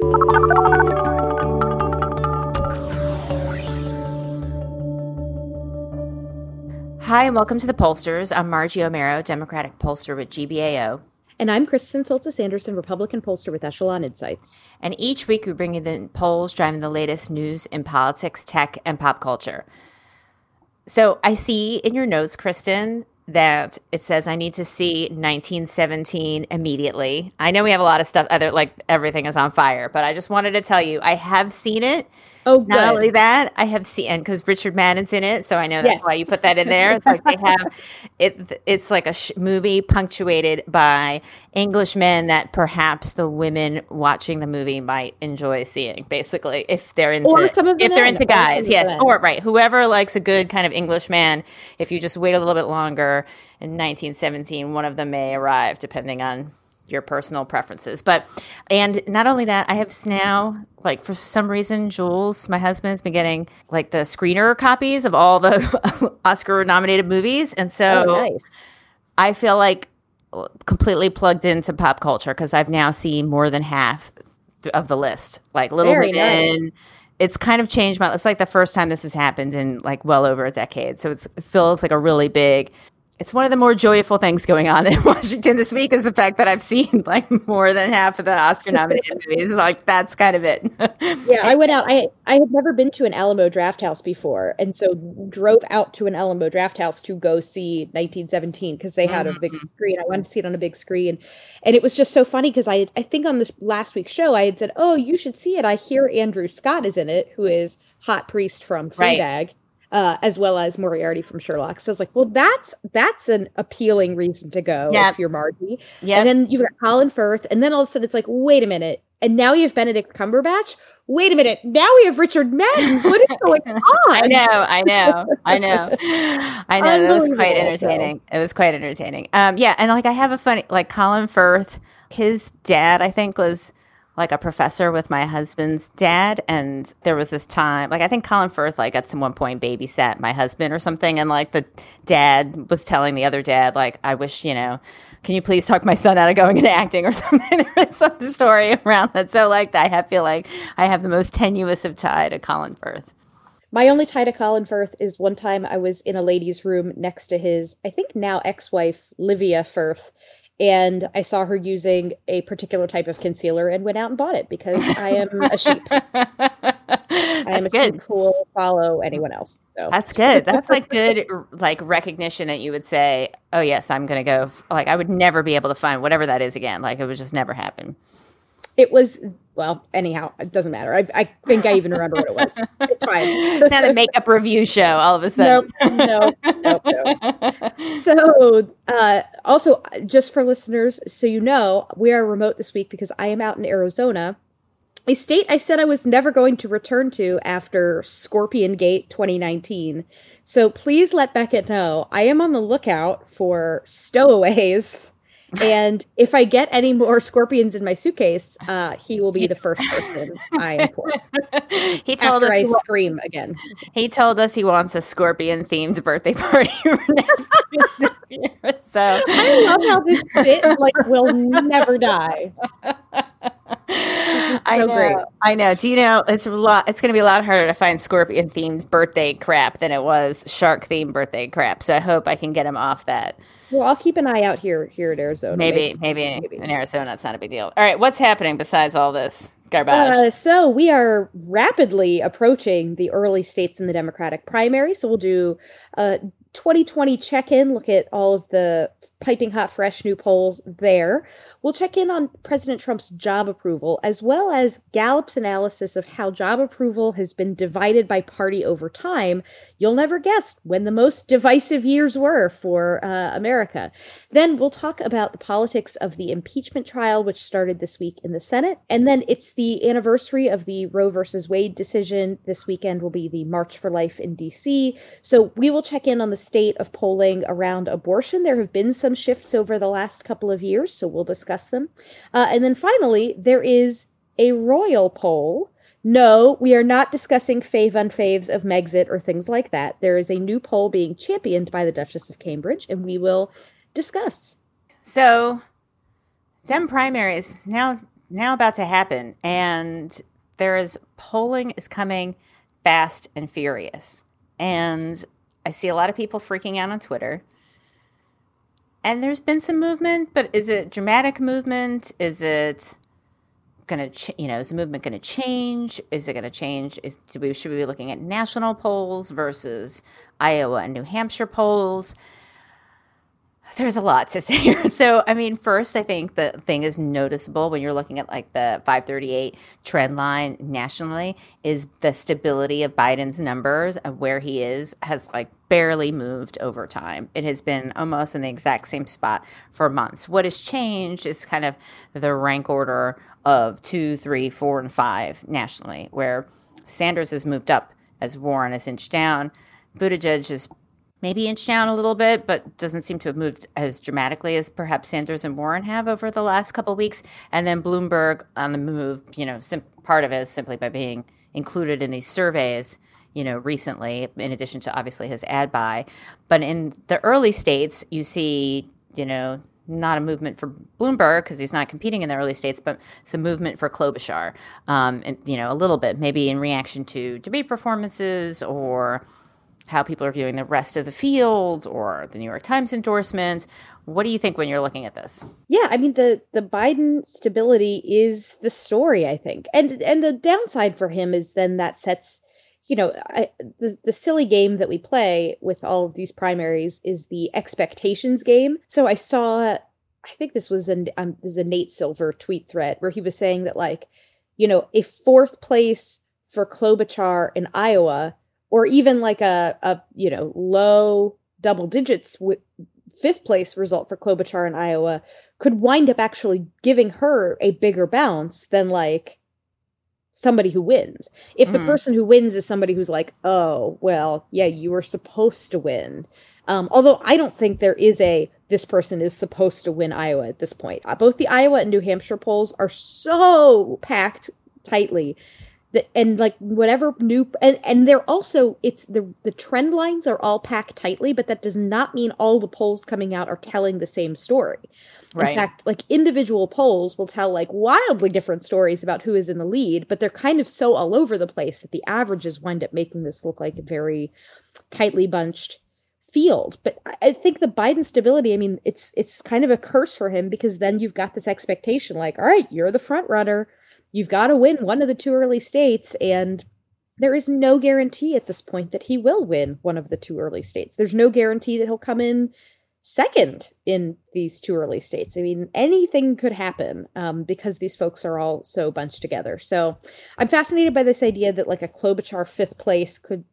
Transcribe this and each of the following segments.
Hi, and welcome to the Pollsters. I'm Margie Omero, Democratic pollster with GBAO. And I'm Kristen Soltis Anderson, Republican pollster with Echelon Insights. And each week we bring you the polls driving the latest news in politics, tech, and pop culture. So I see in your notes, Kristen, that it says I need to see 1917 immediately. I know we have a lot of stuff other like everything is on fire, but I just wanted to tell you I have seen it Oh, good. Not only that, I have seen because Richard Madden's in it, so I know that's yes. why you put that in there. It's like they have it. It's like a sh- movie punctuated by Englishmen that perhaps the women watching the movie might enjoy seeing. Basically, if they're into or some of if they're men, into guys, yes, or right, whoever likes a good kind of Englishman. If you just wait a little bit longer in 1917, one of them may arrive, depending on your personal preferences. But and not only that, I have now like for some reason Jules, my husband's been getting like the screener copies of all the Oscar nominated movies, and so oh, nice. I feel like uh, completely plugged into pop culture because I've now seen more than half of the list. Like Little Very Women. Nice. It's kind of changed my. It's like the first time this has happened in like well over a decade. So it feels like a really big it's one of the more joyful things going on in Washington this week is the fact that I've seen like more than half of the Oscar nominated movies. Like that's kind of it. yeah, I went out. I I had never been to an Alamo Drafthouse before, and so drove out to an Alamo Drafthouse to go see 1917 because they had a big mm-hmm. screen. I wanted to see it on a big screen, and it was just so funny because I I think on the last week's show I had said, "Oh, you should see it." I hear Andrew Scott is in it, who is hot priest from Fleabag. Right uh, as well as Moriarty from Sherlock. So I was like, well, that's that's an appealing reason to go yep. if you're Margie. Yeah. And then you've got Colin Firth, and then all of a sudden it's like, wait a minute, and now you have Benedict Cumberbatch. Wait a minute, now we have Richard Madden. What is going on? I know, I know, I know, I know. It was quite entertaining. So. It was quite entertaining. Um, yeah, and like I have a funny like Colin Firth. His dad, I think, was like a professor with my husband's dad and there was this time like i think colin firth like at some one point babysat my husband or something and like the dad was telling the other dad like i wish you know can you please talk my son out of going into acting or something? There was some story around that. So like i have feel like i have the most tenuous of tie to colin firth. My only tie to Colin Firth is one time I was in a lady's room next to his, I think now ex wife, Livia Firth, and I saw her using a particular type of concealer and went out and bought it because I am a sheep. I am a good. sheep who will follow anyone else. So that's good. That's like good, like recognition that you would say, "Oh yes, I'm going to go." Like I would never be able to find whatever that is again. Like it would just never happen. It was well, anyhow, it doesn't matter. I, I think I even remember what it was. It's fine. it's not a makeup review show all of a sudden. Nope, nope, nope, nope. So, uh, also, just for listeners, so you know, we are remote this week because I am out in Arizona, a state I said I was never going to return to after Scorpion Gate 2019. So please let Beckett know I am on the lookout for stowaways and if I get any more scorpions in my suitcase, uh, he will be the first person I inform. he told after us I wa- scream again. He told us he wants a scorpion themed birthday party for next year. So I love how this bit like will never die. So I know. Great. I know. Do you know it's a lot? It's going to be a lot harder to find scorpion themed birthday crap than it was shark themed birthday crap. So I hope I can get him off that. Well, I'll keep an eye out here here at Arizona. Maybe, maybe, maybe, in Arizona, it's not a big deal. All right, what's happening besides all this garbage? Uh, so we are rapidly approaching the early states in the Democratic primary. So we'll do uh, 2020 check in, look at all of the piping hot, fresh new polls there. We'll check in on President Trump's job approval, as well as Gallup's analysis of how job approval has been divided by party over time. You'll never guess when the most divisive years were for uh, America. Then we'll talk about the politics of the impeachment trial, which started this week in the Senate. And then it's the anniversary of the Roe versus Wade decision. This weekend will be the March for Life in D.C. So we will check in on the state of polling around abortion. There have been some shifts over the last couple of years, so we'll discuss them. Uh, and then finally, there is a royal poll. No, we are not discussing fave unfaves of Megxit or things like that. There is a new poll being championed by the Duchess of Cambridge, and we will discuss. So, Dem primaries now now about to happen, and there is polling is coming fast and furious, and I see a lot of people freaking out on Twitter. And there's been some movement, but is it dramatic movement? Is it going to, ch- you know, is the movement going to change? Is it going to change? Is, do we, should we be looking at national polls versus Iowa and New Hampshire polls? There's a lot to say here. So, I mean, first, I think the thing is noticeable when you're looking at like the 538 trend line nationally is the stability of Biden's numbers of where he is has like barely moved over time. It has been almost in the exact same spot for months. What has changed is kind of the rank order of two, three, four, and five nationally, where Sanders has moved up as Warren has inched down. Buttigieg is maybe inch down a little bit, but doesn't seem to have moved as dramatically as perhaps Sanders and Warren have over the last couple weeks. And then Bloomberg on the move, you know, sim- part of it is simply by being included in these surveys, you know, recently, in addition to obviously his ad buy. But in the early states, you see, you know, not a movement for Bloomberg because he's not competing in the early states, but some movement for Klobuchar, um, and, you know, a little bit, maybe in reaction to debate performances or how people are viewing the rest of the field or the New York Times endorsements. What do you think when you're looking at this? Yeah, I mean the the Biden stability is the story, I think. And and the downside for him is then that sets you know, I, the the silly game that we play with all of these primaries is the expectations game. So I saw, I think this was an um, this is a Nate Silver tweet thread where he was saying that like, you know, a fourth place for Klobuchar in Iowa or even like a, a you know low double digits w- fifth place result for Klobuchar in Iowa could wind up actually giving her a bigger bounce than like somebody who wins. If the mm. person who wins is somebody who's like, oh, well, yeah, you were supposed to win. Um, although I don't think there is a this person is supposed to win Iowa at this point. Uh, both the Iowa and New Hampshire polls are so packed tightly and like whatever new and, and they're also it's the the trend lines are all packed tightly but that does not mean all the polls coming out are telling the same story. Right. in fact like individual polls will tell like wildly different stories about who is in the lead but they're kind of so all over the place that the averages wind up making this look like a very tightly bunched field. But i think the biden stability i mean it's it's kind of a curse for him because then you've got this expectation like all right you're the front runner you've got to win one of the two early states and there is no guarantee at this point that he will win one of the two early states. There's no guarantee that he'll come in second in these two early states. I mean, anything could happen um, because these folks are all so bunched together. So I'm fascinated by this idea that like a Klobuchar fifth place could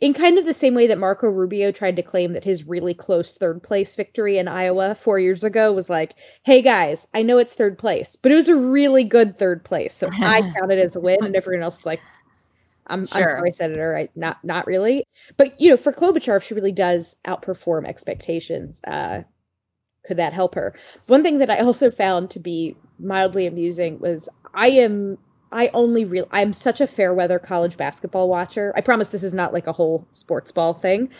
in kind of the same way that Marco Rubio tried to claim that his really close third place victory in Iowa four years ago was like, hey guys, I know it's third place, but it was a really good third place. So I count it as a win, and everyone else is like, I'm, sure. I'm sorry, Senator, I, not not really. But you know, for Klobuchar, if she really does outperform expectations, uh, could that help her? One thing that I also found to be mildly amusing was I am I only real I'm such a fair weather college basketball watcher. I promise this is not like a whole sports ball thing.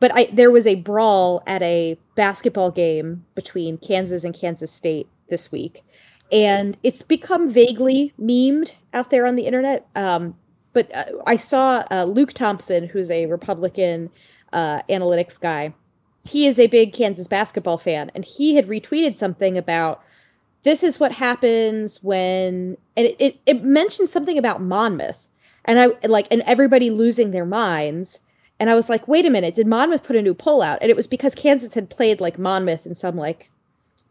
But I there was a brawl at a basketball game between Kansas and Kansas State this week. And it's become vaguely memed out there on the internet. Um, but uh, I saw uh, Luke Thompson, who's a Republican uh, analytics guy. He is a big Kansas basketball fan, and he had retweeted something about this is what happens when and it, it, it mentioned something about monmouth and i like and everybody losing their minds and i was like wait a minute did monmouth put a new poll out? And it was because kansas had played like monmouth in some like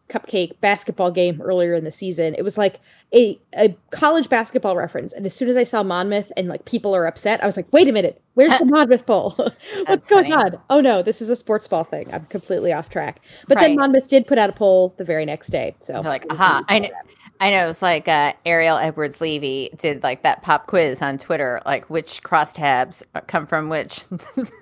cupcake basketball game earlier in the season. It was like a, a college basketball reference. And as soon as I saw Monmouth and like people are upset, I was like, wait a minute, where's the Monmouth Bowl? What's going funny. on? Oh no, this is a sports ball thing. I'm completely off track. But right. then Monmouth did put out a poll the very next day. So They're like, aha, I know. I know it's like uh, Ariel Edwards Levy did like that pop quiz on Twitter, like which crosstabs come from which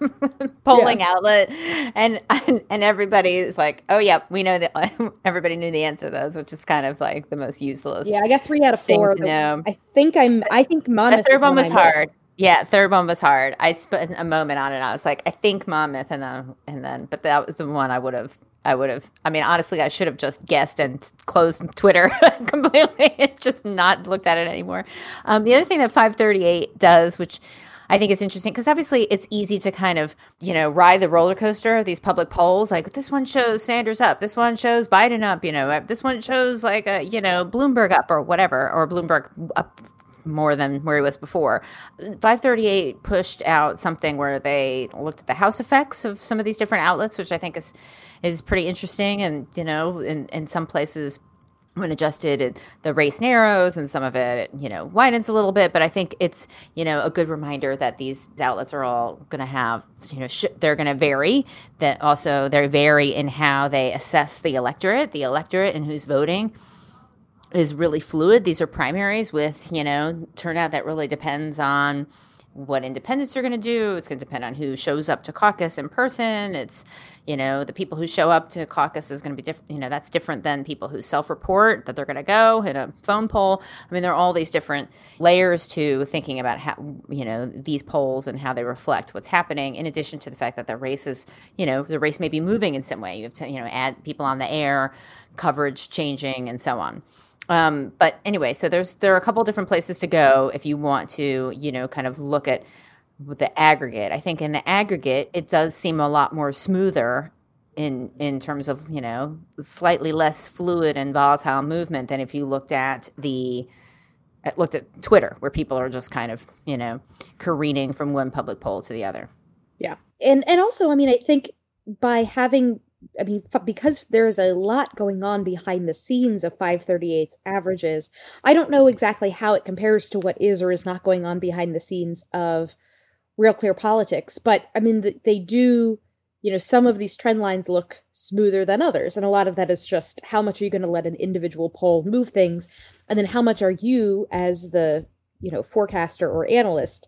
polling yeah. outlet, and, and and everybody is like, oh yeah, we know that. everybody knew the answer to those, which is kind of like the most useless. Yeah, I got three out of four. No, I think I'm. I think Monmouth. The third one was hard. Yeah, third one was hard. I spent a moment on it. I was like, I think Monmouth, and then and then, but that was the one I would have I would have. I mean, honestly, I should have just guessed and closed Twitter completely and just not looked at it anymore. Um, the other thing that 538 does, which I think is interesting because obviously it's easy to kind of, you know, ride the roller coaster of these public polls. Like this one shows Sanders up, this one shows Biden up, you know, this one shows like a, you know, Bloomberg up or whatever, or Bloomberg up more than where he was before. 538 pushed out something where they looked at the house effects of some of these different outlets, which I think is is pretty interesting. And you know, in in some places when adjusted the race narrows and some of it you know widens a little bit but i think it's you know a good reminder that these outlets are all going to have you know sh- they're going to vary that also they vary in how they assess the electorate the electorate and who's voting is really fluid these are primaries with you know turnout that really depends on what independents are going to do. It's going to depend on who shows up to caucus in person. It's, you know, the people who show up to caucus is going to be different. You know, that's different than people who self report that they're going to go in a phone poll. I mean, there are all these different layers to thinking about how, you know, these polls and how they reflect what's happening, in addition to the fact that the race is, you know, the race may be moving in some way. You have to, you know, add people on the air, coverage changing, and so on. Um, but anyway, so there's there are a couple different places to go if you want to, you know, kind of look at the aggregate. I think in the aggregate, it does seem a lot more smoother in in terms of you know slightly less fluid and volatile movement than if you looked at the looked at Twitter, where people are just kind of you know careening from one public poll to the other. Yeah, and and also, I mean, I think by having I mean, because there's a lot going on behind the scenes of 538's averages, I don't know exactly how it compares to what is or is not going on behind the scenes of Real Clear Politics. But I mean, they do, you know, some of these trend lines look smoother than others. And a lot of that is just how much are you going to let an individual poll move things? And then how much are you, as the, you know, forecaster or analyst,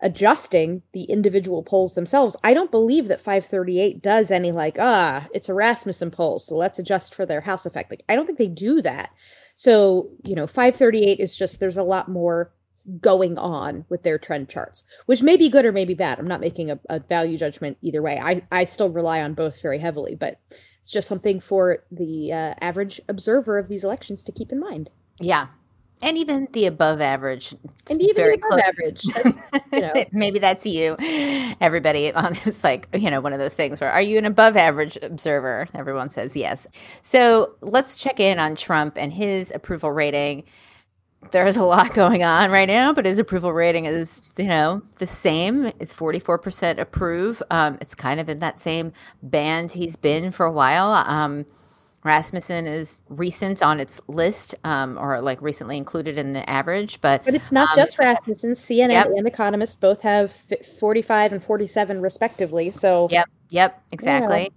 adjusting the individual polls themselves. I don't believe that 538 does any like, ah, it's a Rasmussen poll, so let's adjust for their house effect. Like, I don't think they do that. So, you know, 538 is just there's a lot more going on with their trend charts, which may be good or may be bad. I'm not making a, a value judgment either way. I, I still rely on both very heavily, but it's just something for the uh, average observer of these elections to keep in mind. Yeah, and even the above average and even very above close. average you know. maybe that's you everybody on it's like you know one of those things where are you an above average observer everyone says yes so let's check in on trump and his approval rating there's a lot going on right now but his approval rating is you know the same it's 44% approve um, it's kind of in that same band he's been for a while um, Rasmussen is recent on its list, um, or like recently included in the average, but but it's not um, just Rasmussen. CNN yep. and Economist both have forty-five and forty-seven respectively. So yep, yep, exactly. Yeah.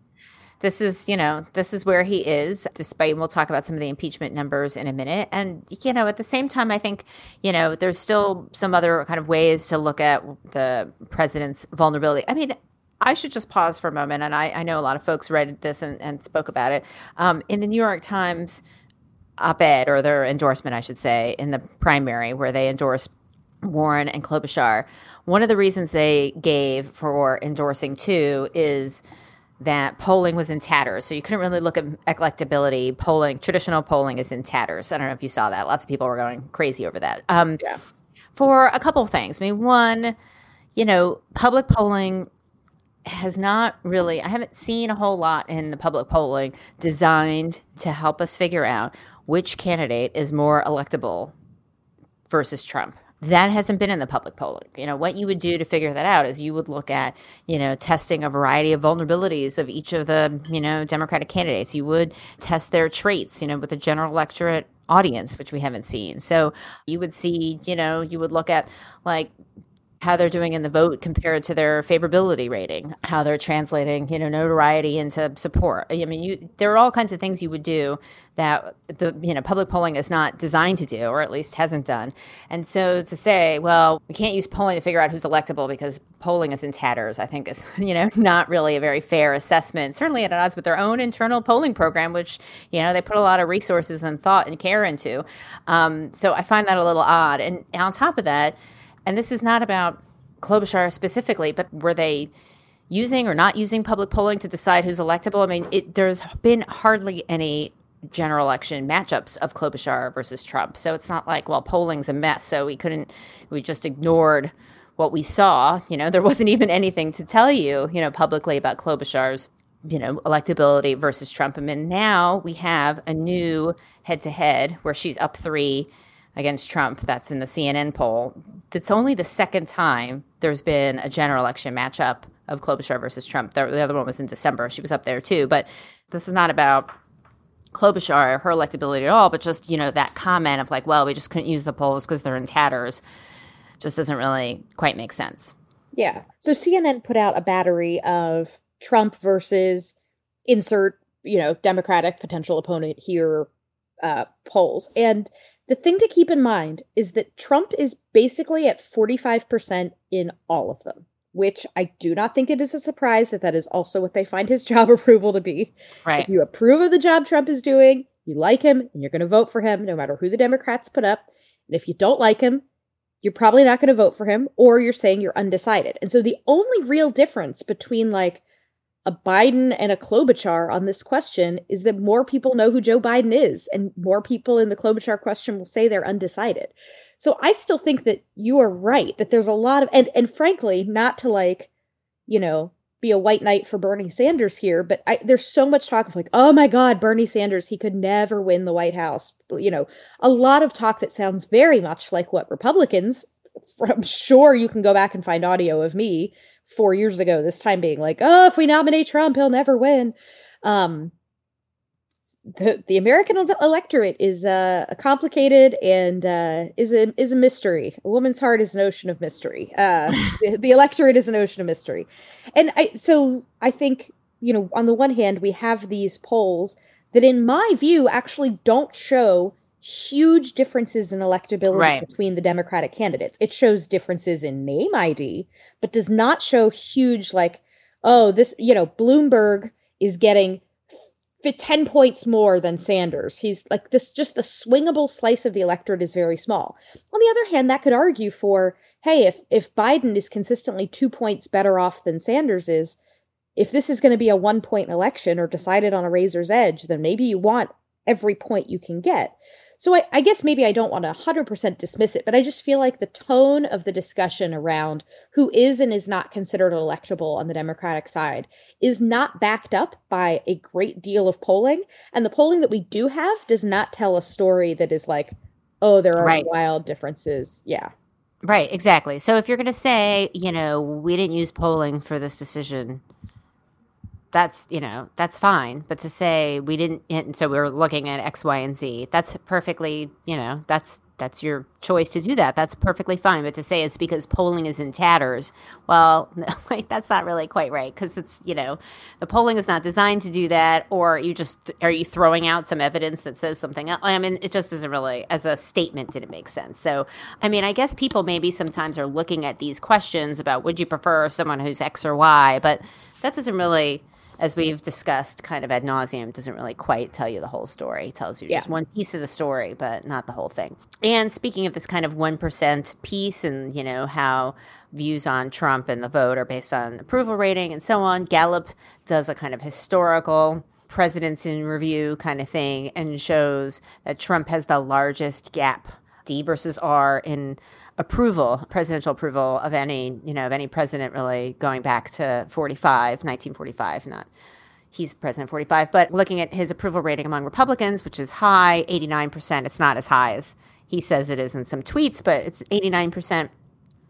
This is, you know, this is where he is, despite, we'll talk about some of the impeachment numbers in a minute. And, you know, at the same time, I think, you know, there's still some other kind of ways to look at the president's vulnerability. I mean, I should just pause for a moment. And I, I know a lot of folks read this and, and spoke about it. Um, in the New York Times op ed, or their endorsement, I should say, in the primary, where they endorsed Warren and Klobuchar, one of the reasons they gave for endorsing two is that polling was in tatters. So you couldn't really look at electability. Polling, traditional polling is in tatters. I don't know if you saw that. Lots of people were going crazy over that. Um, yeah. For a couple of things. I mean, one, you know, public polling has not really i haven't seen a whole lot in the public polling designed to help us figure out which candidate is more electable versus trump that hasn't been in the public polling you know what you would do to figure that out is you would look at you know testing a variety of vulnerabilities of each of the you know democratic candidates. You would test their traits you know with the general electorate audience which we haven't seen. So you would see you know you would look at like how they're doing in the vote compared to their favorability rating, how they're translating, you know, notoriety into support. I mean, you there are all kinds of things you would do that the you know public polling is not designed to do, or at least hasn't done. And so to say, well, we can't use polling to figure out who's electable because polling is in tatters, I think is you know not really a very fair assessment. Certainly at odds with their own internal polling program, which you know they put a lot of resources and thought and care into. Um, so I find that a little odd. And on top of that and this is not about Klobuchar specifically, but were they, using or not using public polling to decide who's electable. I mean, it, there's been hardly any general election matchups of Klobuchar versus Trump. So it's not like, well, polling's a mess. So we couldn't, we just ignored what we saw. You know, there wasn't even anything to tell you, you know, publicly about Klobuchar's, you know, electability versus Trump. I mean, now we have a new head to head where she's up three against Trump. That's in the CNN poll. That's only the second time there's been a general election matchup of Klobuchar versus Trump. The, the other one was in December. She was up there too. But this is not about Klobuchar, or her electability at all, but just, you know, that comment of like, well, we just couldn't use the polls because they're in tatters just doesn't really quite make sense. Yeah. So CNN put out a battery of Trump versus insert, you know, Democratic potential opponent here uh, polls. And the thing to keep in mind is that Trump is basically at 45% in all of them which I do not think it is a surprise that that is also what they find his job approval to be. Right. If you approve of the job Trump is doing, you like him, and you're going to vote for him no matter who the Democrats put up. And if you don't like him, you're probably not going to vote for him, or you're saying you're undecided. And so the only real difference between like a Biden and a Klobuchar on this question is that more people know who Joe Biden is, and more people in the Klobuchar question will say they're undecided. So I still think that you are right that there's a lot of and and frankly, not to like, you know, be a white knight for Bernie Sanders here, but I, there's so much talk of like, oh my God, Bernie Sanders, he could never win the White House. You know, a lot of talk that sounds very much like what Republicans. I'm sure you can go back and find audio of me four years ago. This time being like, oh, if we nominate Trump, he'll never win. Um, the the American electorate is uh, complicated and uh, is a is a mystery. A woman's heart is an ocean of mystery. Uh, the, the, electorate is an ocean of mystery, and I so I think you know on the one hand we have these polls that, in my view, actually don't show huge differences in electability right. between the Democratic candidates. It shows differences in name ID, but does not show huge like oh this you know Bloomberg is getting 10 points more than Sanders. He's like this, just the swingable slice of the electorate is very small. On the other hand, that could argue for hey, if, if Biden is consistently two points better off than Sanders is, if this is going to be a one point election or decided on a razor's edge, then maybe you want every point you can get. So I, I, guess maybe I don't want to 100% dismiss it, but I just feel like the tone of the discussion around who is and is not considered electable on the Democratic side is not backed up by a great deal of polling. And the polling that we do have does not tell a story that is like, oh, there are right. wild differences. Yeah. Right, exactly. So if you're going to say, you know, we didn't use polling for this decision, that's you know that's fine. But to say we didn't and so we are looking at x y and z that's perfectly you know that's that's your choice to do that. That's perfectly fine. But to say it's because polling is in tatters well like that's not really quite right because it's you know the polling is not designed to do that or you just are you throwing out some evidence that says something else? I mean it just isn't really as a statement didn't make sense. So i mean i guess people maybe sometimes are looking at these questions about would you prefer someone who's x or y? But that doesn't really as we've discussed kind of ad nauseum, doesn't really quite tell you the whole story. It tells you yeah. just one piece of the story, but not the whole thing. And speaking of this kind of 1% piece and, you know, how views on Trump and the vote are based on approval rating and so on, Gallup does a kind of historical presidents in review kind of thing and shows that Trump has the largest gap D versus R in approval, presidential approval of any, you know, of any president really going back to 45, 1945, not he's president 45, but looking at his approval rating among Republicans, which is high, 89%, it's not as high as he says it is in some tweets, but it's 89%.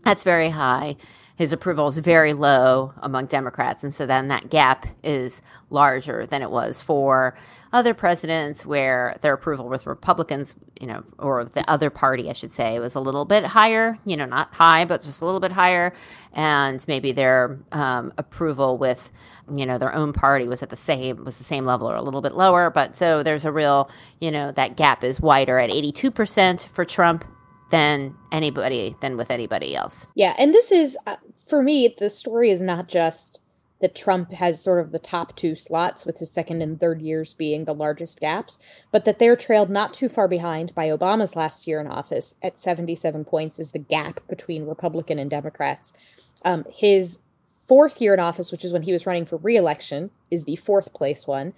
That's very high his approval is very low among Democrats. And so then that gap is larger than it was for other presidents where their approval with Republicans, you know, or the other party, I should say, was a little bit higher, you know, not high, but just a little bit higher. And maybe their um, approval with, you know, their own party was at the same, was the same level or a little bit lower. But so there's a real, you know, that gap is wider at 82% for Trump than anybody than with anybody else. Yeah, and this is uh, for me the story is not just that Trump has sort of the top two slots with his second and third years being the largest gaps, but that they're trailed not too far behind by Obama's last year in office at 77 points is the gap between Republican and Democrats. Um, his fourth year in office, which is when he was running for reelection, is the fourth place one.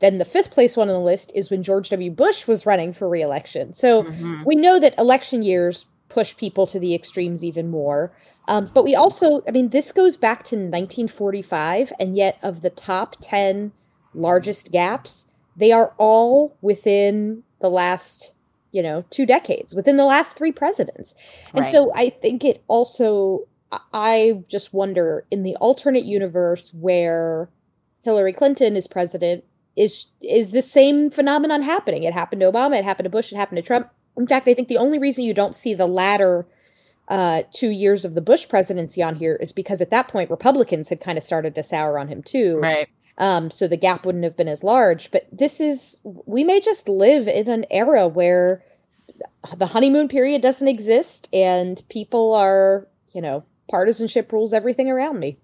Then the fifth place one on the list is when George W. Bush was running for reelection. So mm-hmm. we know that election years push people to the extremes even more. Um, but we also, I mean, this goes back to 1945, and yet of the top 10 largest gaps, they are all within the last, you know, two decades, within the last three presidents. And right. so I think it also, I just wonder in the alternate universe where Hillary Clinton is president, is is the same phenomenon happening? It happened to Obama, it happened to Bush, it happened to Trump. In fact, I think the only reason you don't see the latter uh, two years of the Bush presidency on here is because at that point Republicans had kind of started to sour on him too. Right. Um, so the gap wouldn't have been as large. But this is we may just live in an era where the honeymoon period doesn't exist and people are, you know, partisanship rules everything around me.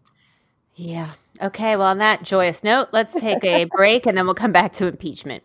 Yeah. Okay. Well, on that joyous note, let's take a break and then we'll come back to impeachment.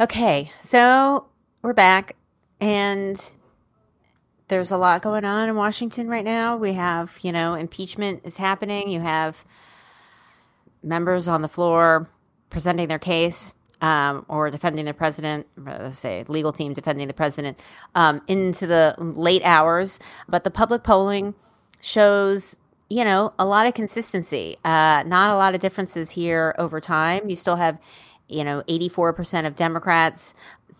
Okay, so we're back, and there's a lot going on in Washington right now. We have, you know, impeachment is happening. You have members on the floor presenting their case um, or defending the president, let's say legal team defending the president um, into the late hours. But the public polling shows you know, a lot of consistency, uh, not a lot of differences here over time. You still have you know, 84% of Democrats,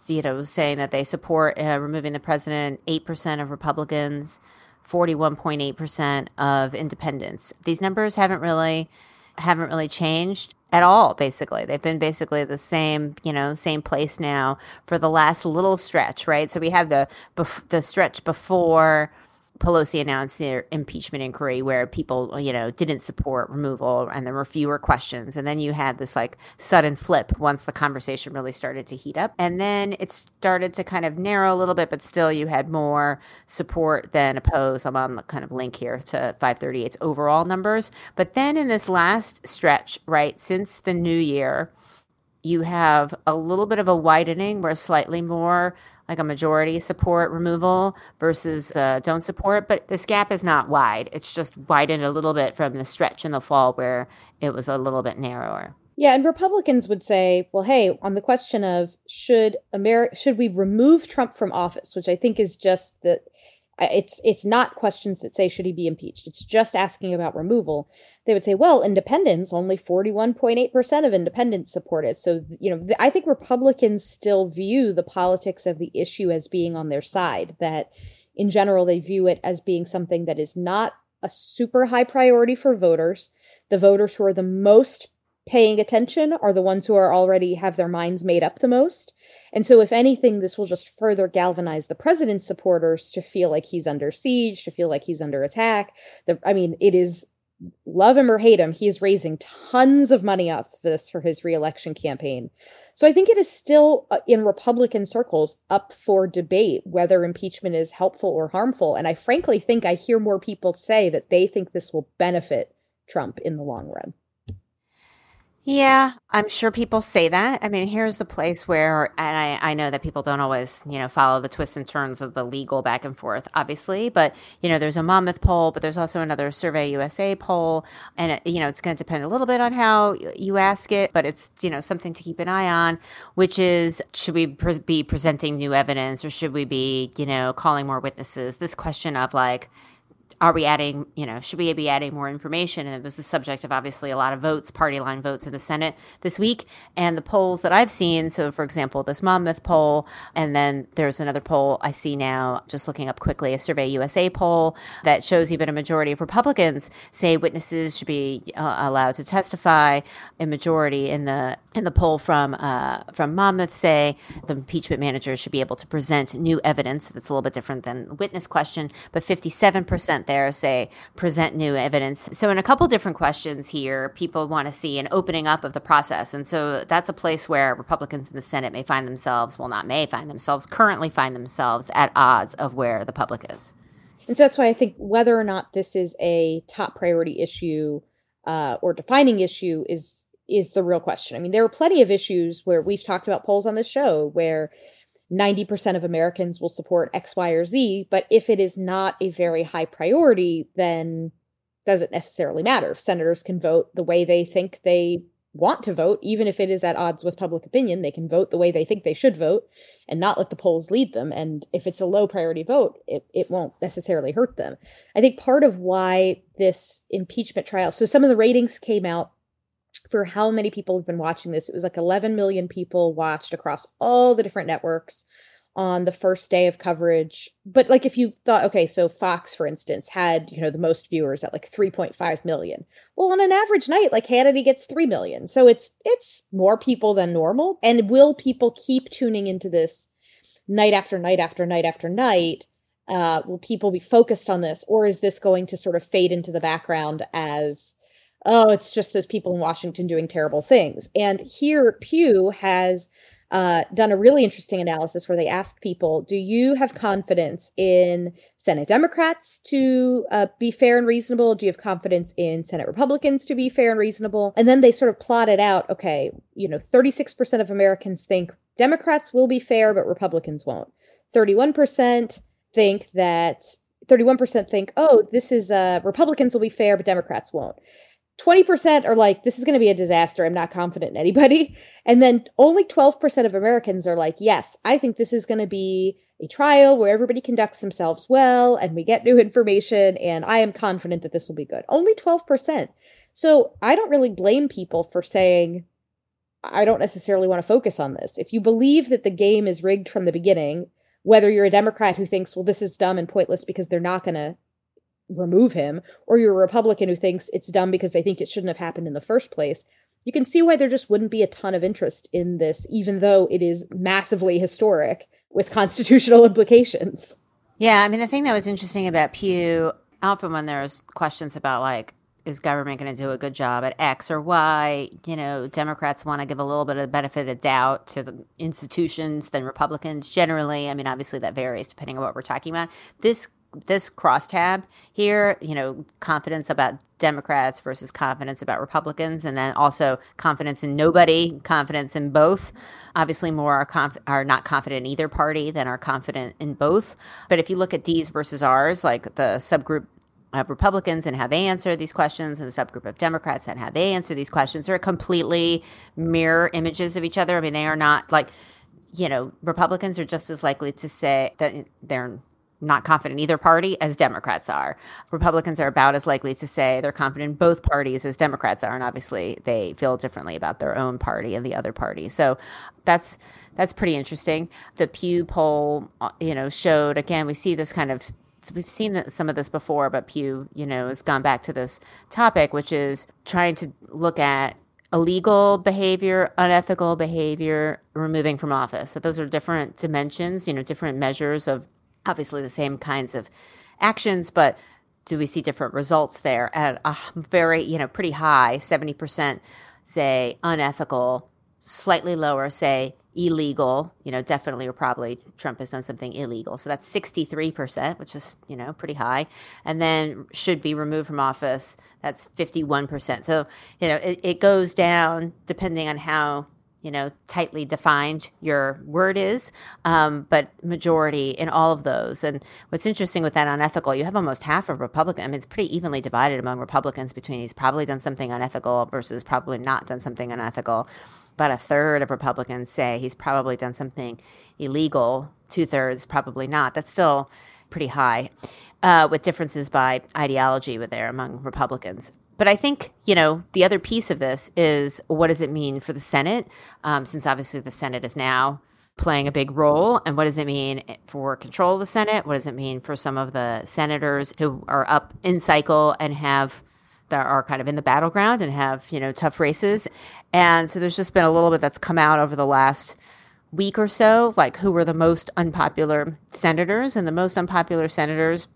you know, saying that they support uh, removing the president, 8% of Republicans, 41.8% of independents. These numbers haven't really haven't really changed at all basically they've been basically the same you know same place now for the last little stretch right so we have the the stretch before Pelosi announced their impeachment inquiry where people, you know, didn't support removal and there were fewer questions. And then you had this like sudden flip once the conversation really started to heat up. And then it started to kind of narrow a little bit, but still you had more support than opposed. I'm on the kind of link here to 538's overall numbers. But then in this last stretch, right, since the new year, you have a little bit of a widening where slightly more like a majority support removal versus uh, don't support. But this gap is not wide. It's just widened a little bit from the stretch in the fall where it was a little bit narrower. Yeah, and Republicans would say, well, hey, on the question of should America should we remove Trump from office, which I think is just that it's it's not questions that say should he be impeached. It's just asking about removal they would say, well, independents, only 41.8% of independents support it. So, you know, I think Republicans still view the politics of the issue as being on their side, that in general, they view it as being something that is not a super high priority for voters. The voters who are the most paying attention are the ones who are already have their minds made up the most. And so, if anything, this will just further galvanize the president's supporters to feel like he's under siege, to feel like he's under attack. The, I mean, it is love him or hate him, he is raising tons of money off this for his reelection campaign. So I think it is still uh, in Republican circles up for debate whether impeachment is helpful or harmful. And I frankly think I hear more people say that they think this will benefit Trump in the long run. Yeah, I'm sure people say that. I mean, here's the place where, and I, I know that people don't always, you know, follow the twists and turns of the legal back and forth, obviously, but, you know, there's a Monmouth poll, but there's also another Survey USA poll. And, it, you know, it's going to depend a little bit on how you ask it, but it's, you know, something to keep an eye on, which is should we pre- be presenting new evidence or should we be, you know, calling more witnesses? This question of like, are we adding, you know, should we be adding more information? And it was the subject of obviously a lot of votes, party line votes in the Senate this week. And the polls that I've seen, so for example, this Monmouth poll, and then there's another poll I see now, just looking up quickly, a Survey USA poll that shows even a majority of Republicans say witnesses should be uh, allowed to testify. A majority in the in the poll from uh, from Monmouth say the impeachment manager should be able to present new evidence. That's a little bit different than witness question, but 57% there say present new evidence. So, in a couple different questions here, people want to see an opening up of the process. And so that's a place where Republicans in the Senate may find themselves, well, not may find themselves, currently find themselves at odds of where the public is. And so that's why I think whether or not this is a top priority issue uh, or defining issue is is the real question. I mean, there are plenty of issues where we've talked about polls on the show where 90% of Americans will support X, Y, or Z. But if it is not a very high priority, then doesn't necessarily matter. Senators can vote the way they think they want to vote, even if it is at odds with public opinion. They can vote the way they think they should vote and not let the polls lead them. And if it's a low priority vote, it, it won't necessarily hurt them. I think part of why this impeachment trial, so some of the ratings came out for how many people have been watching this. It was like 11 million people watched across all the different networks on the first day of coverage. But like if you thought, okay, so Fox, for instance, had, you know, the most viewers at like 3.5 million. Well, on an average night, like Hannity gets 3 million. So it's it's more people than normal. And will people keep tuning into this night after night after night after night? Uh, will people be focused on this? Or is this going to sort of fade into the background as oh, it's just those people in Washington doing terrible things. And here, Pew has uh, done a really interesting analysis where they ask people, do you have confidence in Senate Democrats to uh, be fair and reasonable? Do you have confidence in Senate Republicans to be fair and reasonable? And then they sort of plotted out, okay, you know, 36% of Americans think Democrats will be fair, but Republicans won't. 31% think that 31% think, oh, this is uh, Republicans will be fair, but Democrats won't. 20% are like, this is going to be a disaster. I'm not confident in anybody. And then only 12% of Americans are like, yes, I think this is going to be a trial where everybody conducts themselves well and we get new information. And I am confident that this will be good. Only 12%. So I don't really blame people for saying, I don't necessarily want to focus on this. If you believe that the game is rigged from the beginning, whether you're a Democrat who thinks, well, this is dumb and pointless because they're not going to remove him, or you're a Republican who thinks it's dumb because they think it shouldn't have happened in the first place, you can see why there just wouldn't be a ton of interest in this, even though it is massively historic with constitutional implications. Yeah, I mean, the thing that was interesting about Pew, often when there's questions about like, is government going to do a good job at X or Y? You know, Democrats want to give a little bit of benefit of doubt to the institutions than Republicans generally. I mean, obviously that varies depending on what we're talking about. This this crosstab here, you know, confidence about Democrats versus confidence about Republicans, and then also confidence in nobody, confidence in both. Obviously, more are, conf- are not confident in either party than are confident in both. But if you look at D's versus R's, like the subgroup of Republicans and how they answer these questions, and the subgroup of Democrats and how they answer these questions, they're completely mirror images of each other. I mean, they are not like, you know, Republicans are just as likely to say that they're not confident either party as Democrats are. Republicans are about as likely to say they're confident both parties as Democrats are, and obviously they feel differently about their own party and the other party. So that's that's pretty interesting. The Pew poll, uh, you know, showed again. We see this kind of we've seen some of this before, but Pew, you know, has gone back to this topic, which is trying to look at illegal behavior, unethical behavior, removing from office. That those are different dimensions, you know, different measures of obviously the same kinds of actions, but do we see different results there at a very, you know, pretty high 70% say unethical, slightly lower, say illegal, you know, definitely or probably Trump has done something illegal. So that's 63%, which is, you know, pretty high. And then should be removed from office, that's 51%. So, you know, it, it goes down depending on how you know, tightly defined your word is, um, but majority in all of those. And what's interesting with that unethical, you have almost half of republicans I mean, it's pretty evenly divided among Republicans between he's probably done something unethical versus probably not done something unethical. About a third of Republicans say he's probably done something illegal. Two thirds probably not. That's still pretty high, uh, with differences by ideology with there among Republicans. But I think, you know, the other piece of this is what does it mean for the Senate? Um, since obviously the Senate is now playing a big role. And what does it mean for control of the Senate? What does it mean for some of the senators who are up in cycle and have that are kind of in the battleground and have, you know, tough races? And so there's just been a little bit that's come out over the last week or so, like who were the most unpopular senators. And the most unpopular senators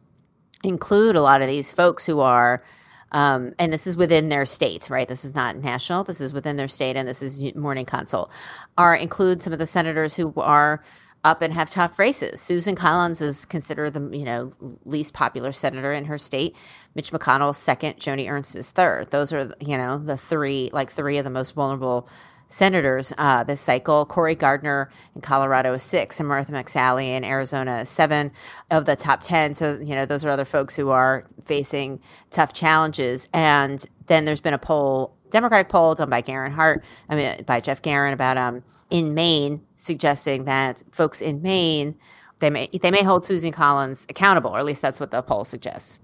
include a lot of these folks who are um, and this is within their state, right? This is not national. This is within their state, and this is Morning Consult. Are include some of the senators who are up and have tough races. Susan Collins is considered the you know least popular senator in her state. Mitch McConnell second. Joni Ernst is third. Those are you know the three like three of the most vulnerable senators uh, this cycle. Cory Gardner in Colorado is six, and Martha McSally in Arizona is seven of the top 10. So, you know, those are other folks who are facing tough challenges. And then there's been a poll, Democratic poll done by Garin Hart, I mean, by Jeff Garin about um, in Maine, suggesting that folks in Maine, they may, they may hold Susan Collins accountable, or at least that's what the poll suggests.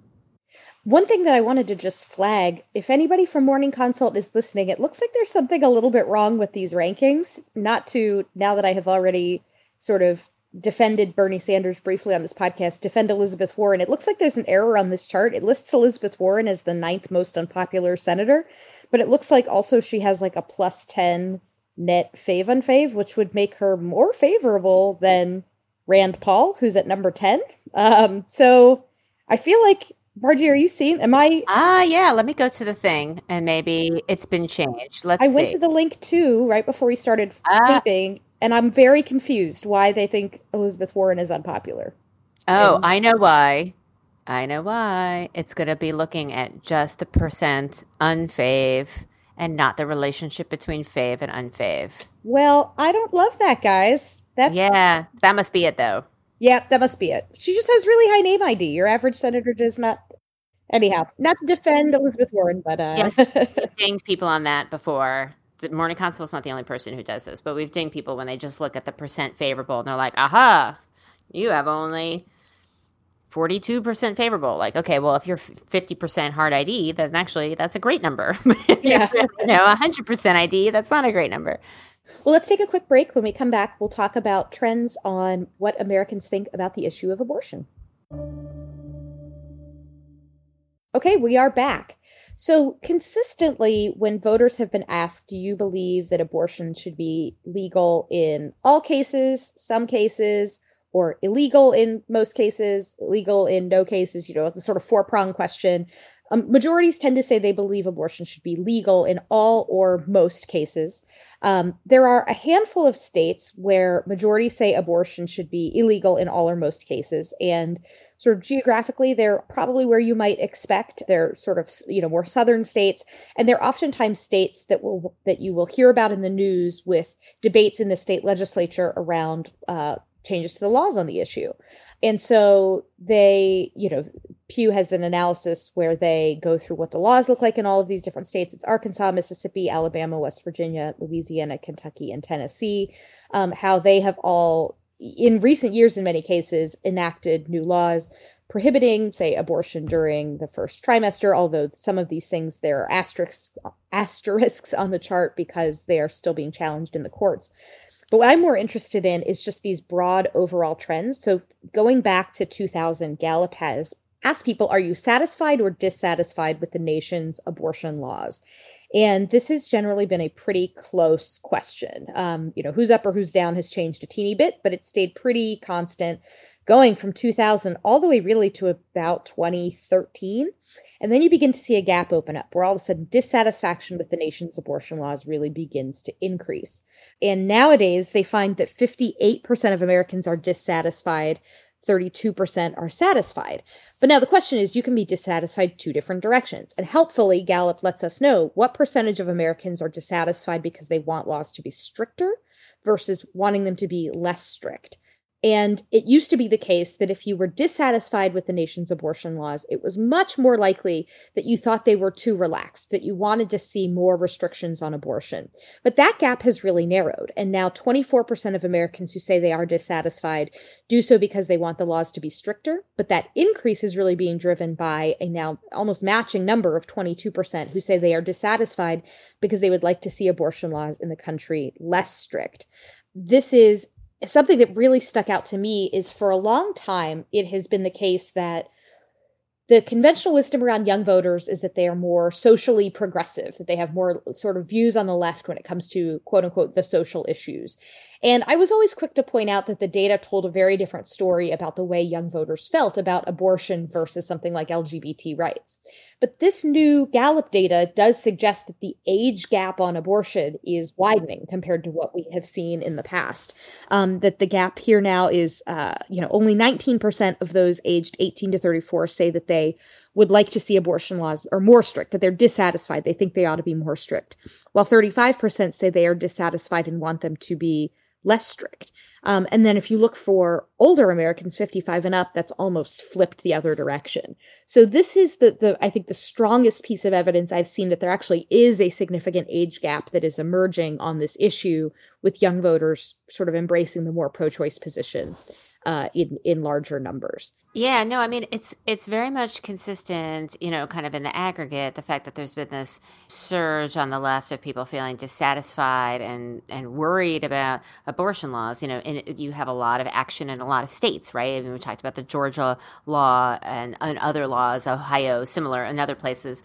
One thing that I wanted to just flag if anybody from Morning Consult is listening, it looks like there's something a little bit wrong with these rankings. Not to, now that I have already sort of defended Bernie Sanders briefly on this podcast, defend Elizabeth Warren. It looks like there's an error on this chart. It lists Elizabeth Warren as the ninth most unpopular senator, but it looks like also she has like a plus 10 net fave unfave, which would make her more favorable than Rand Paul, who's at number 10. Um, so I feel like Margie, are you seeing? Am I? Ah, uh, yeah. Let me go to the thing, and maybe it's been changed. Let's. I see. went to the link too right before we started uh, taping, and I'm very confused why they think Elizabeth Warren is unpopular. Oh, and- I know why. I know why. It's going to be looking at just the percent unfave and not the relationship between fave and unfave. Well, I don't love that, guys. That's yeah. That must be it, though. Yep, that must be it. She just has really high name ID. Your average senator does not. Anyhow, not to defend Elizabeth Warren, but uh... yes, we've dinged people on that before. The Morning is not the only person who does this, but we've dinged people when they just look at the percent favorable and they're like, "Aha, you have only." 42% favorable. Like, okay, well, if you're 50% hard ID, then actually that's a great number. yeah. you know, 100% ID, that's not a great number. Well, let's take a quick break. When we come back, we'll talk about trends on what Americans think about the issue of abortion. Okay, we are back. So, consistently, when voters have been asked, do you believe that abortion should be legal in all cases, some cases, or illegal in most cases, illegal in no cases, you know, the sort of four prong question, um, majorities tend to say they believe abortion should be legal in all or most cases. Um, there are a handful of states where majorities say abortion should be illegal in all or most cases. And sort of geographically, they're probably where you might expect. They're sort of, you know, more southern states. And they're oftentimes states that will that you will hear about in the news with debates in the state legislature around uh, changes to the laws on the issue. And so they, you know, Pew has an analysis where they go through what the laws look like in all of these different states. It's Arkansas, Mississippi, Alabama, West Virginia, Louisiana, Kentucky, and Tennessee. Um, how they have all, in recent years, in many cases, enacted new laws prohibiting, say, abortion during the first trimester. Although some of these things there are asterisks asterisks on the chart because they are still being challenged in the courts. But what I'm more interested in is just these broad overall trends. So going back to 2000, Gallup has asked people, are you satisfied or dissatisfied with the nation's abortion laws? And this has generally been a pretty close question. Um, you know, who's up or who's down has changed a teeny bit, but it stayed pretty constant going from 2000 all the way really to about 2013. And then you begin to see a gap open up where all of a sudden dissatisfaction with the nation's abortion laws really begins to increase. And nowadays, they find that 58% of Americans are dissatisfied, 32% are satisfied. But now the question is you can be dissatisfied two different directions. And helpfully, Gallup lets us know what percentage of Americans are dissatisfied because they want laws to be stricter versus wanting them to be less strict. And it used to be the case that if you were dissatisfied with the nation's abortion laws, it was much more likely that you thought they were too relaxed, that you wanted to see more restrictions on abortion. But that gap has really narrowed. And now 24% of Americans who say they are dissatisfied do so because they want the laws to be stricter. But that increase is really being driven by a now almost matching number of 22% who say they are dissatisfied because they would like to see abortion laws in the country less strict. This is something that really stuck out to me is for a long time, it has been the case that the conventional wisdom around young voters is that they are more socially progressive, that they have more sort of views on the left when it comes to quote unquote the social issues. And I was always quick to point out that the data told a very different story about the way young voters felt about abortion versus something like LGBT rights. But this new Gallup data does suggest that the age gap on abortion is widening compared to what we have seen in the past. Um, that the gap here now is, uh, you know, only 19% of those aged 18 to 34 say that they would like to see abortion laws are more strict, that they're dissatisfied. They think they ought to be more strict, while 35% say they are dissatisfied and want them to be less strict. Um, and then if you look for older Americans, 55 and up, that's almost flipped the other direction. So this is the, the I think the strongest piece of evidence I've seen that there actually is a significant age gap that is emerging on this issue with young voters sort of embracing the more pro-choice position uh, in in larger numbers. Yeah, no, I mean it's it's very much consistent, you know, kind of in the aggregate, the fact that there's been this surge on the left of people feeling dissatisfied and and worried about abortion laws. You know, and you have a lot of action in a lot of states, right? I mean, we talked about the Georgia law and, and other laws, Ohio, similar, and other places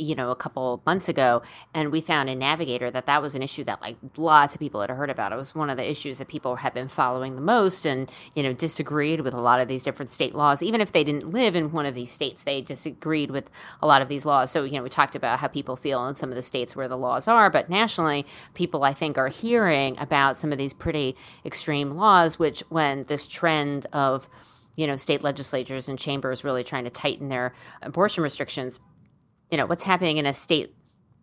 you know, a couple months ago, and we found in Navigator that that was an issue that like lots of people had heard about. It was one of the issues that people had been following the most, and you know, disagreed with a lot of these different state laws. Even if they didn't live in one of these states, they disagreed with a lot of these laws. So you know, we talked about how people feel in some of the states where the laws are, but nationally, people I think are hearing about some of these pretty extreme laws, which when this trend of you know state legislatures and chambers really trying to tighten their abortion restrictions you know what's happening in a state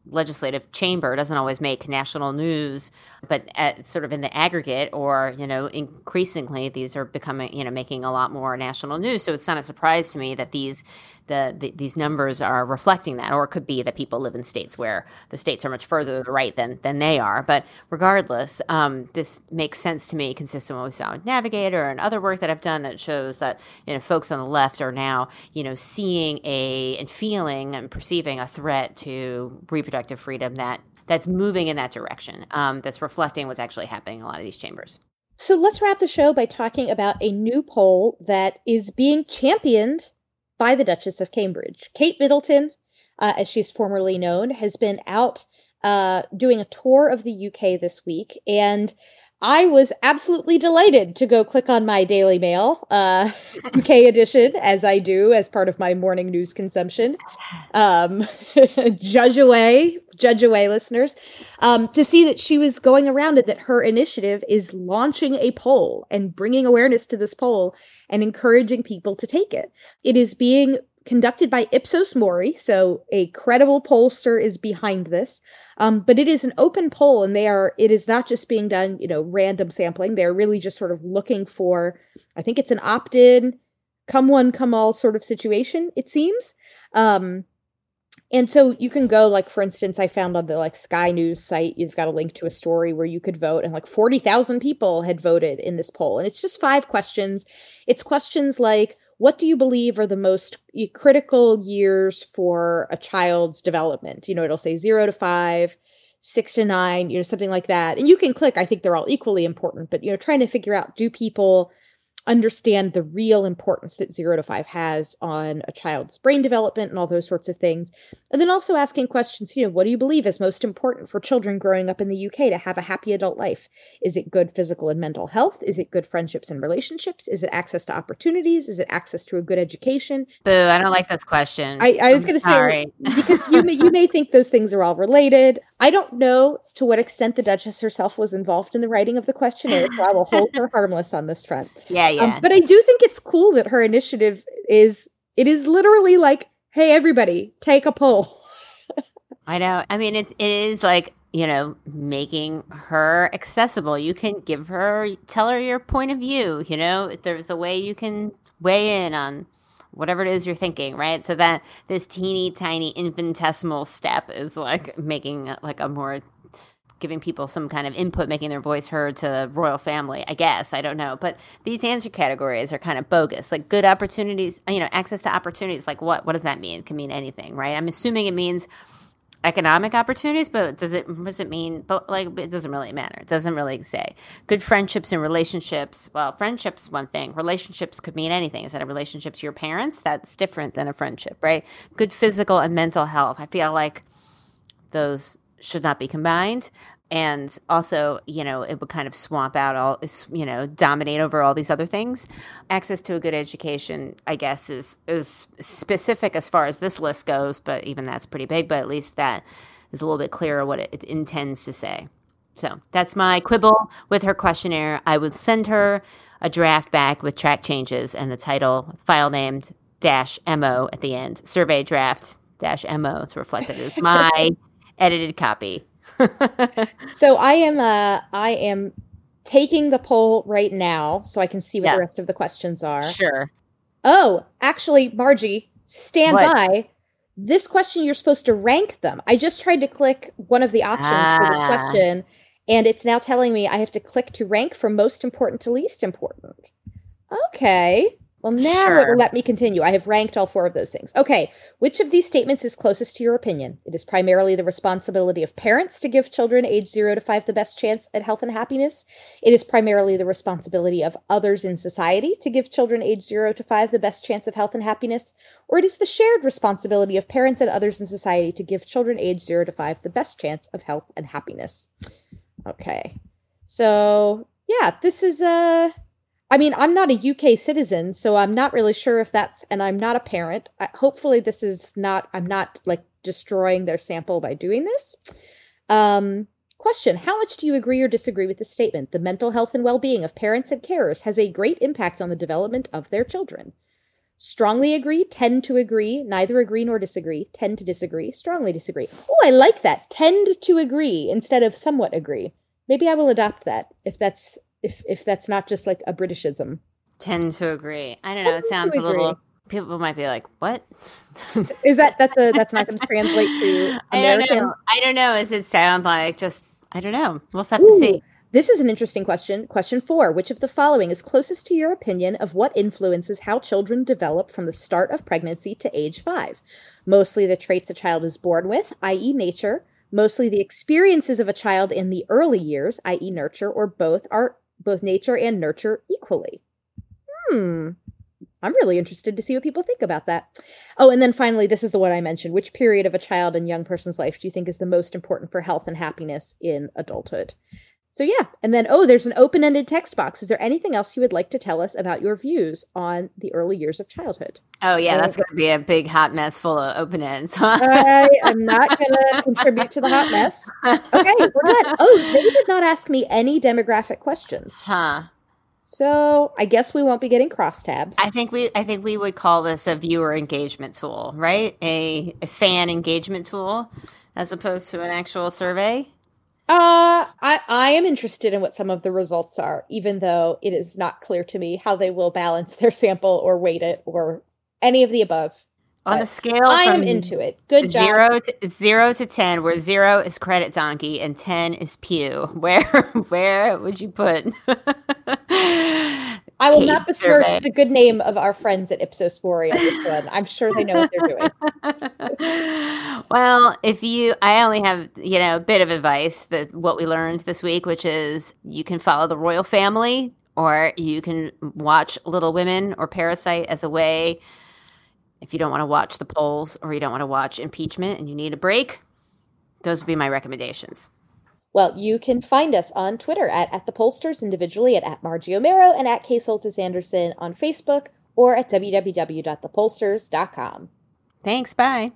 legislative chamber doesn't always make national news, but at, sort of in the aggregate or, you know, increasingly these are becoming, you know, making a lot more national news. So it's not a surprise to me that these the, the, these numbers are reflecting that, or it could be that people live in states where the states are much further to the right than than they are. But regardless, um, this makes sense to me, consistent with what we saw with Navigator and other work that I've done that shows that you know folks on the left are now you know seeing a and feeling and perceiving a threat to reproductive freedom that that's moving in that direction. Um, that's reflecting what's actually happening in a lot of these chambers. So let's wrap the show by talking about a new poll that is being championed by the Duchess of Cambridge. Kate Middleton, uh, as she's formerly known, has been out uh, doing a tour of the UK this week, and I was absolutely delighted to go click on my Daily Mail uh, UK edition, as I do as part of my morning news consumption. Um, judge away, judge away, listeners, um, to see that she was going around it, that her initiative is launching a poll and bringing awareness to this poll and encouraging people to take it. It is being conducted by Ipsos Mori, so a credible pollster is behind this. Um, but it is an open poll, and they are. It is not just being done, you know, random sampling. They're really just sort of looking for. I think it's an opt-in, come one, come all sort of situation. It seems. Um, and so you can go, like, for instance, I found on the like Sky News site, you've got a link to a story where you could vote, and like 40,000 people had voted in this poll. And it's just five questions. It's questions like, what do you believe are the most critical years for a child's development? You know, it'll say zero to five, six to nine, you know, something like that. And you can click, I think they're all equally important, but, you know, trying to figure out do people understand the real importance that zero to five has on a child's brain development and all those sorts of things. And then also asking questions, you know, what do you believe is most important for children growing up in the UK to have a happy adult life? Is it good physical and mental health? Is it good friendships and relationships? Is it access to opportunities? Is it access to a good education? Boo, I don't like this question. I, I was going to say, because you may, you may think those things are all related. I don't know to what extent the Duchess herself was involved in the writing of the questionnaire, so I will hold her harmless on this front. Yeah, yeah. Um, but I do think it's cool that her initiative is it is literally like, hey everybody, take a poll. I know. I mean, it, it is like you know, making her accessible. You can give her, tell her your point of view. You know, if there's a way you can weigh in on whatever it is you're thinking, right? So that this teeny tiny infinitesimal step is like making like a more giving people some kind of input, making their voice heard to the royal family, I guess. I don't know. But these answer categories are kind of bogus. Like good opportunities, you know, access to opportunities. Like what? What does that mean? It can mean anything, right? I'm assuming it means economic opportunities, but does it does it mean but like it doesn't really matter. It doesn't really say. Good friendships and relationships. Well, friendships one thing. Relationships could mean anything. Is that a relationship to your parents? That's different than a friendship, right? Good physical and mental health. I feel like those should not be combined. And also you know it would kind of swamp out all you know dominate over all these other things. Access to a good education i guess is is specific as far as this list goes but even that's pretty big but at least that is a little bit clearer what it, it intends to say. So that's my quibble with her questionnaire. I would send her a draft back with track changes and the title file named dash mo at the end. Survey draft dash mo to reflect that as my edited copy so I am uh I am taking the poll right now so I can see what yeah. the rest of the questions are. Sure. Oh, actually, Margie, stand what? by. This question you're supposed to rank them. I just tried to click one of the options ah. for this ah. question and it's now telling me I have to click to rank from most important to least important. Okay. Well, now sure. let me continue. I have ranked all four of those things. Okay, which of these statements is closest to your opinion? It is primarily the responsibility of parents to give children age zero to five the best chance at health and happiness. It is primarily the responsibility of others in society to give children age zero to five the best chance of health and happiness. Or it is the shared responsibility of parents and others in society to give children age zero to five the best chance of health and happiness. Okay, so yeah, this is a. Uh, I mean, I'm not a UK citizen, so I'm not really sure if that's, and I'm not a parent. I, hopefully, this is not, I'm not like destroying their sample by doing this. Um, question How much do you agree or disagree with the statement? The mental health and well being of parents and carers has a great impact on the development of their children. Strongly agree, tend to agree, neither agree nor disagree, tend to disagree, strongly disagree. Oh, I like that. Tend to agree instead of somewhat agree. Maybe I will adopt that if that's if if that's not just like a Britishism. Tend to agree. I don't know. It sounds a little. People might be like, "What is that? That's a that's not going to translate to American." I don't know. I don't know. Does it sound like just? I don't know. We'll have Ooh, to see. This is an interesting question. Question four Which of the following is closest to your opinion of what influences how children develop from the start of pregnancy to age five? Mostly the traits a child is born with, i.e., nature, mostly the experiences of a child in the early years, i.e., nurture, or both are both nature and nurture equally. Hmm. I'm really interested to see what people think about that. Oh, and then finally, this is the one I mentioned. Which period of a child and young person's life do you think is the most important for health and happiness in adulthood? So, yeah. And then, oh, there's an open ended text box. Is there anything else you would like to tell us about your views on the early years of childhood? Oh, yeah. That's going to be a big hot mess full of open ends. I am not going to contribute to the hot mess. Okay, we're done. Oh, they did not ask me any demographic questions. Huh. So I guess we won't be getting crosstabs. I think we I think we would call this a viewer engagement tool, right? A, a fan engagement tool as opposed to an actual survey. Uh, I, I am interested in what some of the results are, even though it is not clear to me how they will balance their sample or weight it or any of the above. On the scale, I am into it. Good job. Zero to, zero to ten, where zero is credit donkey and ten is pew. Where where would you put? I will not besmirch survey. the good name of our friends at Ipsos Mori on this one. I'm sure they know what they're doing. well, if you, I only have you know a bit of advice that what we learned this week, which is you can follow the royal family, or you can watch Little Women or Parasite as a way. If you don't want to watch the polls or you don't want to watch impeachment and you need a break, those would be my recommendations. Well, you can find us on Twitter at, at the pollsters, individually at, at Margie Omero and at K Soltis Anderson on Facebook or at www.thepollsters.com. Thanks. Bye.